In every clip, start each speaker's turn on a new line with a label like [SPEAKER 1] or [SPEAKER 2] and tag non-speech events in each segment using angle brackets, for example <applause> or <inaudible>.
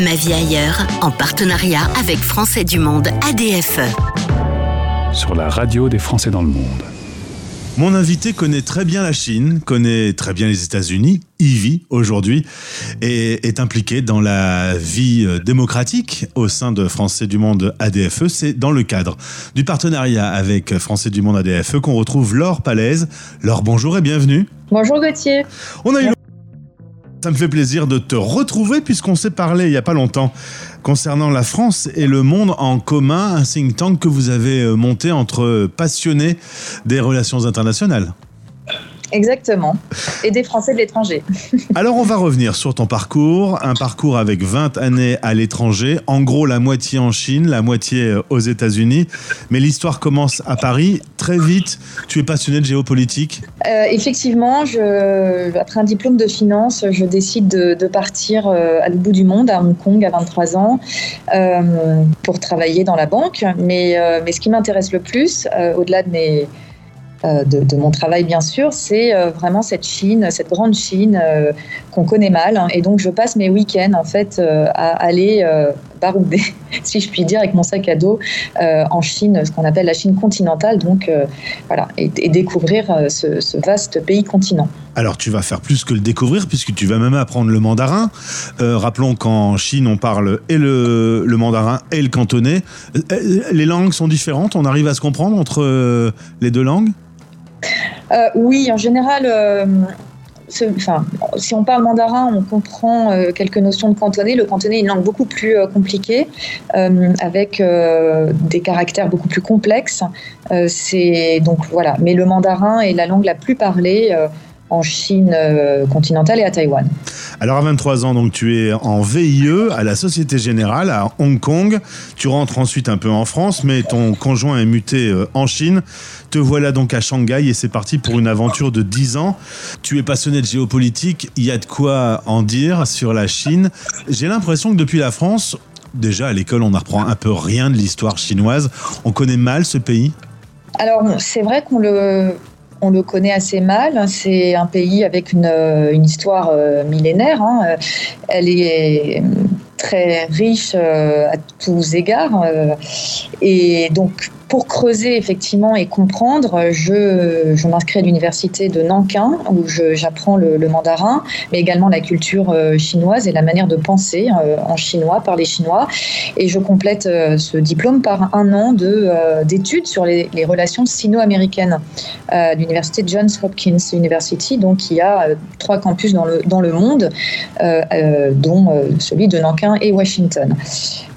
[SPEAKER 1] Ma vie ailleurs, en partenariat avec Français du Monde ADFE.
[SPEAKER 2] Sur la radio des Français dans le monde.
[SPEAKER 3] Mon invité connaît très bien la Chine, connaît très bien les États-Unis, y vit aujourd'hui et est impliqué dans la vie euh, démocratique au sein de Français du Monde ADFE. C'est dans le cadre du partenariat avec Français du Monde ADFE qu'on retrouve Laure Palaise. Laure, bonjour et bienvenue.
[SPEAKER 4] Bonjour Gauthier.
[SPEAKER 3] On a eu ça me fait plaisir de te retrouver puisqu'on s'est parlé il n'y a pas longtemps concernant la France et le monde en commun, un think tank que vous avez euh, monté entre passionnés des relations internationales.
[SPEAKER 4] Exactement. Et des Français de l'étranger. <laughs>
[SPEAKER 3] Alors on va revenir sur ton parcours, un parcours avec 20 années à l'étranger, en gros la moitié en Chine, la moitié euh, aux États-Unis, mais l'histoire commence à Paris. Très vite, tu es passionné de géopolitique?
[SPEAKER 4] Euh, Effectivement, je, après un diplôme de finance, je décide de, partir euh, à l'autre bout du monde, à Hong Kong, à 23 ans, pour travailler dans la banque. Mais, mais ce qui m'intéresse le plus, au-delà de mes euh, de, mon travail, bien sûr, c'est euh, vraiment cette Chine, cette grande Chine euh, qu'on connaît mal. Hein. et donc, je passe mes week-ends, en fait, à aller barouder, <laughs> si je puis dire, avec mon sac à dos en Chine, ce qu'on appelle la Chine continentale, donc voilà, et, découvrir ce, vaste pays continent.
[SPEAKER 3] Alors tu vas faire plus que le découvrir puisque tu vas même apprendre le mandarin. rappelons qu'en Chine on parle et le, le, mandarin et le cantonais. Les langues sont différentes, on arrive à se comprendre entre les deux langues?
[SPEAKER 4] Euh, oui, en général, euh, si on parle mandarin, on comprend euh, quelques notions de cantonais. Le cantonais est une langue beaucoup plus compliquée, avec des caractères beaucoup plus complexes. c'est donc voilà. Mais le mandarin est la langue la plus parlée en Chine continentale et à Taïwan.
[SPEAKER 3] Alors à 23 ans, donc tu es en VIE à la Société Générale à Hong Kong. Tu rentres ensuite un peu en France, mais ton conjoint est muté en Chine. Te voilà donc à Shanghai et c'est parti pour une aventure de 10 ans. Tu es passionné de géopolitique, il y a de quoi en dire sur la Chine. J'ai l'impression que depuis la France, déjà à l'école on apprend un peu rien de l'histoire chinoise. On connaît mal ce pays?
[SPEAKER 4] Alors c'est vrai qu'on le, on le connaît assez mal. C'est un pays avec une, une histoire euh, millénaire. Hein. Elle est très riche euh, à tous égards. Euh, et donc, pour creuser effectivement et comprendre, je, m'inscris à l'université de Nankin où j'apprends le, mandarin, mais également la culture euh, chinoise et la manière de penser en chinois par les Chinois. Et je complète ce diplôme par un an de, d'études sur les, les relations sino-américaines à l'université Johns Hopkins University, donc qui a trois campus dans le, dans le monde, dont celui de Nankin et Washington.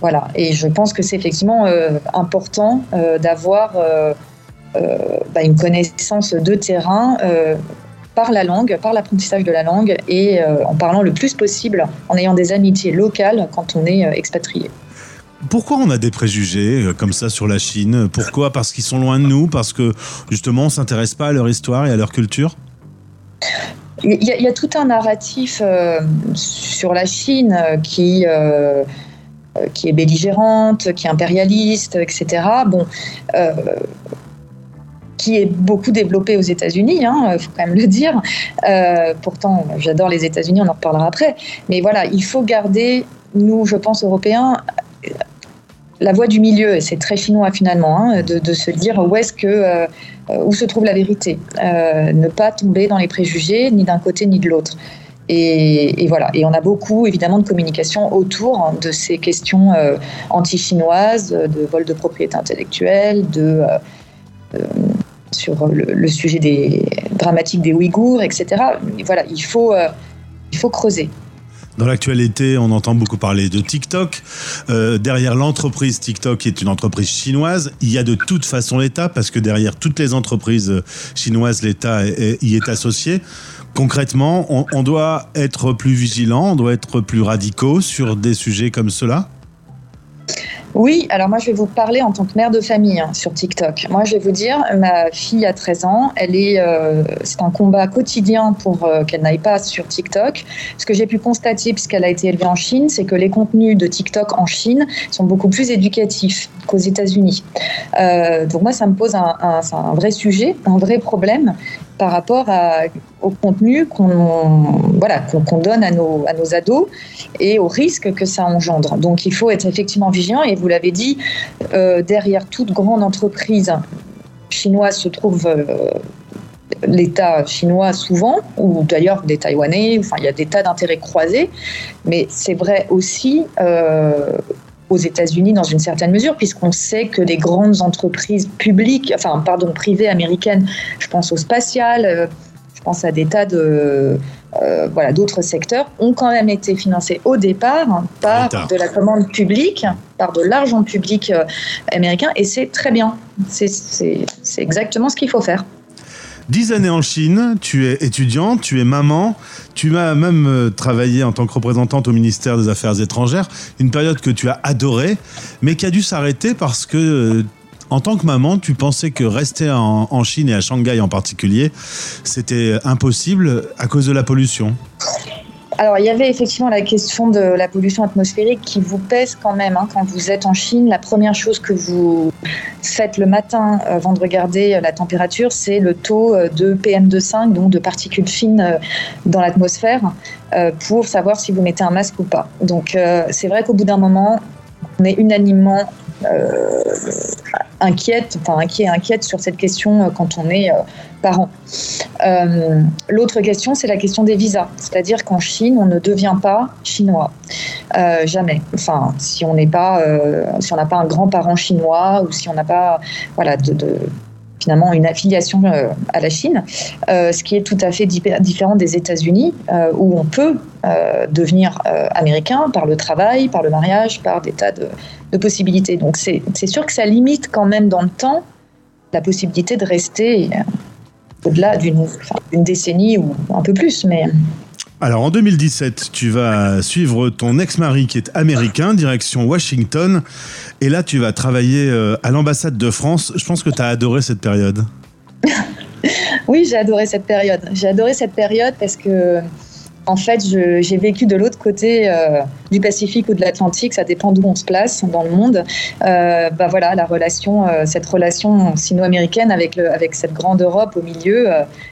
[SPEAKER 4] Voilà, et je pense que c'est effectivement euh, important euh, d'avoir euh, bah, une connaissance de terrain par la langue, par l'apprentissage de la langue et en parlant le plus possible, en ayant des amitiés locales quand on est expatrié.
[SPEAKER 3] Pourquoi on a des préjugés comme ça sur la Chine? Pourquoi? Parce qu'ils sont loin de nous? Parce que justement on ne s'intéresse pas à leur histoire et à leur culture?
[SPEAKER 4] Il y, a, tout un narratif euh, sur la Chine euh, qui, euh, qui est belligérante, qui est impérialiste, etc. Bon, qui est beaucoup développé aux États-Unis, il hein, faut quand même le dire. pourtant, j'adore les États-Unis, on en reparlera après. Mais voilà, il faut garder, nous, je pense, Européens, la voie du milieu, et c'est très chinois finalement, hein, de, se dire où est-ce que euh, où se trouve la vérité, euh, ne pas tomber dans les préjugés ni d'un côté ni de l'autre. Et, voilà. Et on a beaucoup évidemment de communication autour de ces questions euh, anti-chinoises, de vol de propriété intellectuelle, de sur le, sujet des dramatiques des Ouïghours, etc. voilà, il faut il faut creuser.
[SPEAKER 3] Dans l'actualité, on entend beaucoup parler de TikTok. Euh, derrière l'entreprise TikTok, qui est une entreprise chinoise, il y a de toute façon l'État, parce que derrière toutes les entreprises chinoises, l'État y est associé. Concrètement, on, doit être plus vigilant, on doit être plus radicaux sur des sujets comme cela
[SPEAKER 4] oui, alors moi je vais vous parler en tant que mère de famille hein, sur TikTok. Moi je vais vous dire, ma fille a 13 ans, elle est, euh, c'est un combat quotidien pour euh, qu'elle n'aille pas sur TikTok. Ce que j'ai pu constater, puisqu'elle a été élevée en Chine, c'est que les contenus de TikTok en Chine sont beaucoup plus éducatifs qu'aux États-Unis. Euh, donc moi ça me pose un vrai sujet, un vrai problème. Par rapport au contenu qu'on donne à nos, à nos ados et aux risques que ça engendre. Donc il faut être effectivement vigilant et vous l'avez dit, euh, derrière toute grande entreprise chinoise se trouve euh, l'État chinois souvent, ou d'ailleurs des Taïwanais, enfin il y a des tas d'intérêts croisés, mais c'est vrai aussi euh, aux États-Unis dans une certaine mesure, puisqu'on sait que les grandes entreprises publiques, enfin pardon, privées américaines, je pense au spatial, euh, je pense à des tas de euh, voilà d'autres secteurs, ont quand même été financées au départ par de la commande publique, par de l'argent public américain, et c'est très bien. C'est exactement ce qu'il faut faire.
[SPEAKER 3] Dix années en Chine, tu es étudiante, tu es maman, tu as même euh, travaillé en tant que représentante au ministère des Affaires étrangères, une période que tu as adorée, mais qui a dû s'arrêter parce que euh, en tant que maman, tu pensais que rester en, en Chine et à Shanghai en particulier, c'était impossible à cause de la pollution.
[SPEAKER 4] Alors, il y avait effectivement la question de la pollution atmosphérique qui vous pèse quand même. Hein, quand vous êtes en Chine, la première chose que vous faites le matin euh, avant de regarder euh, la température, c'est le taux euh, de PM2,5, donc de particules fines dans l'atmosphère, pour savoir si vous mettez un masque ou pas. Donc, c'est vrai qu'au bout d'un moment, on est unanimement euh, inquiète, enfin inquiet, inquiète sur cette question euh, quand on est euh, parent. L'autre question, c'est la question des visas. C'est-à-dire qu'en Chine, on ne devient pas chinois. jamais. Enfin, si on n'est pas, si on n'a pas un grand-parent chinois ou si on n'a pas, voilà, de, finalement une affiliation à la Chine, ce qui est tout à fait différent des États-Unis, où on peut devenir américain par le travail, par le mariage, par des tas de, possibilités. Donc c'est sûr que ça limite quand même dans le temps la possibilité de rester euh, au-delà d'une décennie ou un peu plus. Mais...
[SPEAKER 3] Alors en 2017, tu vas suivre ton ex-mari qui est américain, direction Washington. Et là, tu vas travailler euh, à l'ambassade de France. Je pense que tu as adoré cette période. <laughs>
[SPEAKER 4] oui, j'ai adoré cette période. J'ai adoré cette période parce que en fait, j'ai vécu de l'autre côté euh, du Pacifique ou de l'Atlantique, ça dépend d'où on se place dans le monde. Euh, bah voilà, la relation, euh, cette relation sino-américaine avec, avec cette grande Europe au milieu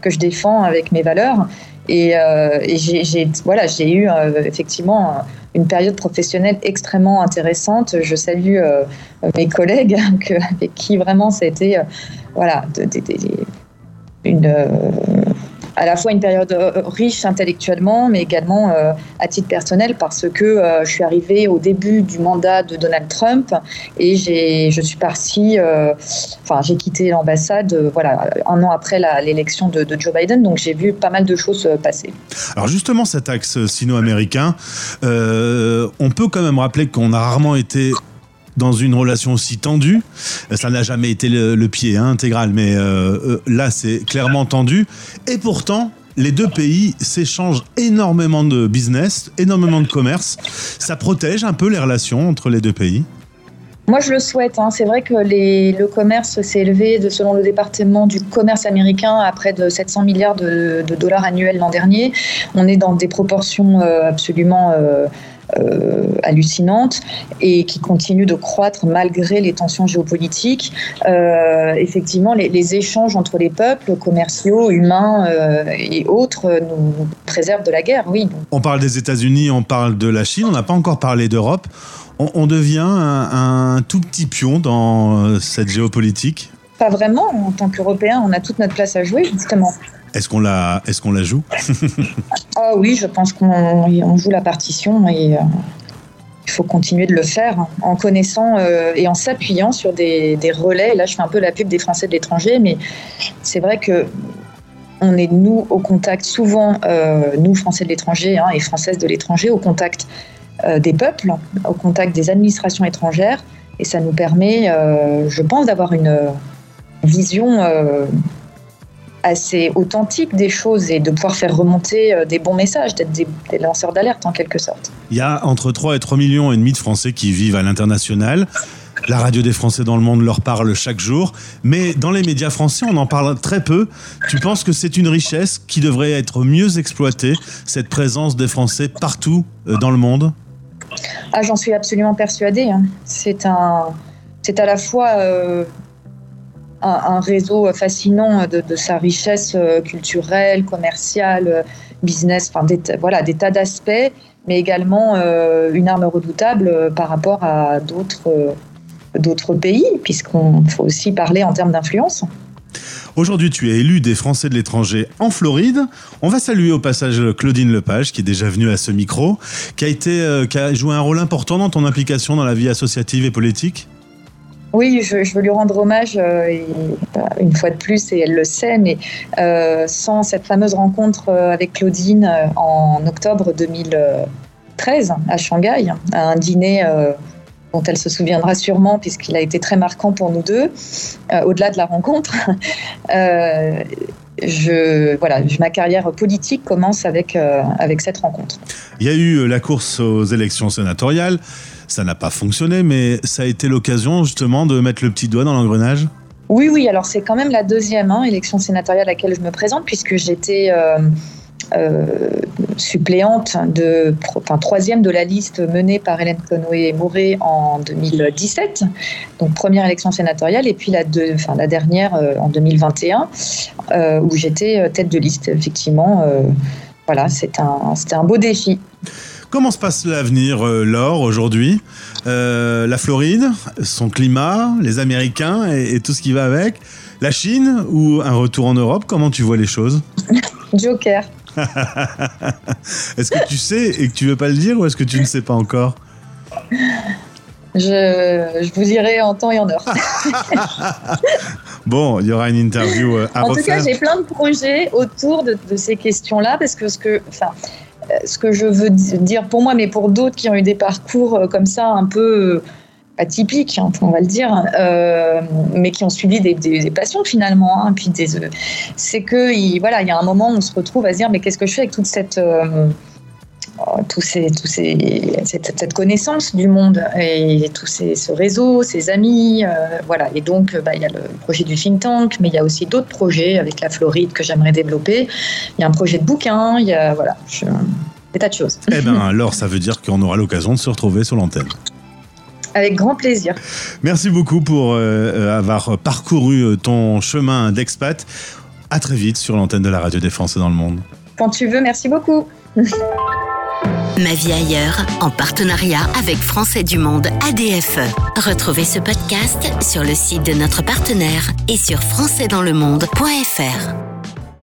[SPEAKER 4] que je défends avec mes valeurs. Et, j'ai voilà, eu effectivement une période professionnelle extrêmement intéressante. Je salue mes collègues avec qui vraiment c'était voilà, une à la fois une période euh, riche intellectuellement, mais également euh, à titre personnel, parce que euh, je suis arrivée au début du mandat de Donald Trump et je suis partie, enfin j'ai quitté l'ambassade, voilà, un an après l'élection de, de, Joe Biden, donc j'ai vu pas mal de choses passer.
[SPEAKER 3] Alors justement, cet axe sino-américain, on peut quand même rappeler qu'on a rarement été dans une relation aussi tendue. Ça n'a jamais été le, pied hein, intégral, mais euh, euh, là, c'est clairement tendu. Et pourtant, les deux pays s'échangent énormément de business, énormément de commerce. Ça protège un peu les relations entre les deux pays?
[SPEAKER 4] Moi, je le souhaite. Hein. C'est vrai que le commerce s'est élevé, selon le département du commerce américain, à près de 700 milliards de, dollars annuels l'an dernier. On est dans des proportions euh, absolument euh, hallucinante et qui continue de croître malgré les tensions géopolitiques. Euh, effectivement, les, échanges entre les peuples, commerciaux, humains euh, et autres, nous préservent de la guerre, oui.
[SPEAKER 3] On parle des États-Unis, on parle de la Chine, on n'a pas encore parlé d'Europe. On, devient un, un tout petit pion dans cette géopolitique?
[SPEAKER 4] Pas vraiment. En tant qu'Européens, on a toute notre place à jouer, justement.
[SPEAKER 3] Est-ce qu'on la, est-ce la joue <laughs>
[SPEAKER 4] Ah oui, je pense qu'on joue la partition et euh, il faut continuer de le faire en connaissant euh, et en s'appuyant sur des, relais. Là, je fais un peu la pub des Français de l'étranger, mais c'est vrai que on est nous au contact souvent, euh, nous Français de l'étranger hein, et Françaises de l'étranger, au contact des peuples, au contact des administrations étrangères, et ça nous permet, je pense, d'avoir une vision assez authentique des choses et de pouvoir faire remonter euh, des bons messages, d'être des, lanceurs d'alerte en quelque sorte.
[SPEAKER 3] Il y a entre 3 et 3 millions et demi de Français qui vivent à l'international. La radio des Français dans le monde leur parle chaque jour, mais dans les médias français, on en parle très peu. Tu penses que c'est une richesse qui devrait être mieux exploitée, cette présence des Français partout euh, dans le monde?
[SPEAKER 4] Ah, J'en suis absolument persuadée. Hein. C'est un, c'est à la fois euh, un, réseau fascinant de, sa richesse culturelle, commerciale, business, enfin des, voilà, des tas d'aspects, mais également une arme redoutable par rapport à d'autres pays, puisqu'on faut aussi parler en termes d'influence.
[SPEAKER 3] Aujourd'hui, tu es élu des Français de l'étranger en Floride. On va saluer au passage Claudine Lepage, qui est déjà venue à ce micro, euh, qui a joué un rôle important dans ton implication dans la vie associative et politique.
[SPEAKER 4] Oui, je, veux lui rendre hommage euh, une fois de plus, et elle le sait, mais euh, sans cette fameuse rencontre avec Claudine en octobre 2013 à Shanghai, à un dîner dont elle se souviendra sûrement puisqu'il a été très marquant pour nous deux, euh, au-delà de la rencontre. <laughs> Euh, voilà, ma carrière politique commence euh, avec cette rencontre.
[SPEAKER 3] Il y a eu la course aux élections sénatoriales. Ça n'a pas fonctionné, mais ça a été l'occasion justement de mettre le petit doigt dans l'engrenage
[SPEAKER 4] Oui, oui, alors c'est quand même la deuxième hein, élection sénatoriale à laquelle je me présente, puisque j'étais euh, suppléante de, enfin, troisième de la liste menée par Hélène Conway-Mouret en 2017, donc première élection sénatoriale, et puis la, enfin, la dernière euh, en 2021, euh, où j'étais tête de liste, effectivement. voilà, c'était un, un beau défi.
[SPEAKER 3] Comment se passe l'avenir, Laure, aujourd'hui? La Floride, son climat, les Américains et, et, tout ce qui va avec. La Chine ou un retour en Europe? Comment tu vois les choses? <laughs>
[SPEAKER 4] Joker. <laughs>
[SPEAKER 3] est-ce que tu sais et que tu veux pas le dire ou est-ce que tu ne sais pas encore?
[SPEAKER 4] Je, vous dirai en temps et en heure. <laughs>
[SPEAKER 3] bon, il y aura une interview euh, à
[SPEAKER 4] En tout cas, j'ai plein de projets autour de, ces questions-là parce que ce que, enfin, euh, ce que je veux dire pour moi, mais pour d'autres qui ont eu des parcours euh, comme ça un peu atypiques, hein, on va le dire, euh, mais qui ont suivi des, passions finalement. Hein, puis euh, c'est que il, voilà, il y a un moment où on se retrouve à se dire mais qu'est-ce que je fais avec toute cette euh, tous ces, tous ces, cette, connaissance du monde et tout ces, ce réseau, ces amis, voilà. Et donc, bah, il y a le projet du think tank, mais il y a aussi d'autres projets avec la Floride que j'aimerais développer. Il y a un projet de bouquin, il y a voilà, des tas de choses.
[SPEAKER 3] Eh bien, <laughs> alors, ça veut dire qu'on aura l'occasion de se retrouver sur l'antenne.
[SPEAKER 4] Avec grand plaisir.
[SPEAKER 3] Merci beaucoup pour euh, euh, avoir parcouru euh, ton chemin d'expat. À très vite sur l'antenne de la radio des Français dans le monde.
[SPEAKER 4] Quand tu veux, merci beaucoup. <laughs>
[SPEAKER 1] Ma vie ailleurs, en partenariat avec Français du Monde ADFE. Retrouvez ce podcast sur le site de notre partenaire et sur françaisdanslemonde.fr.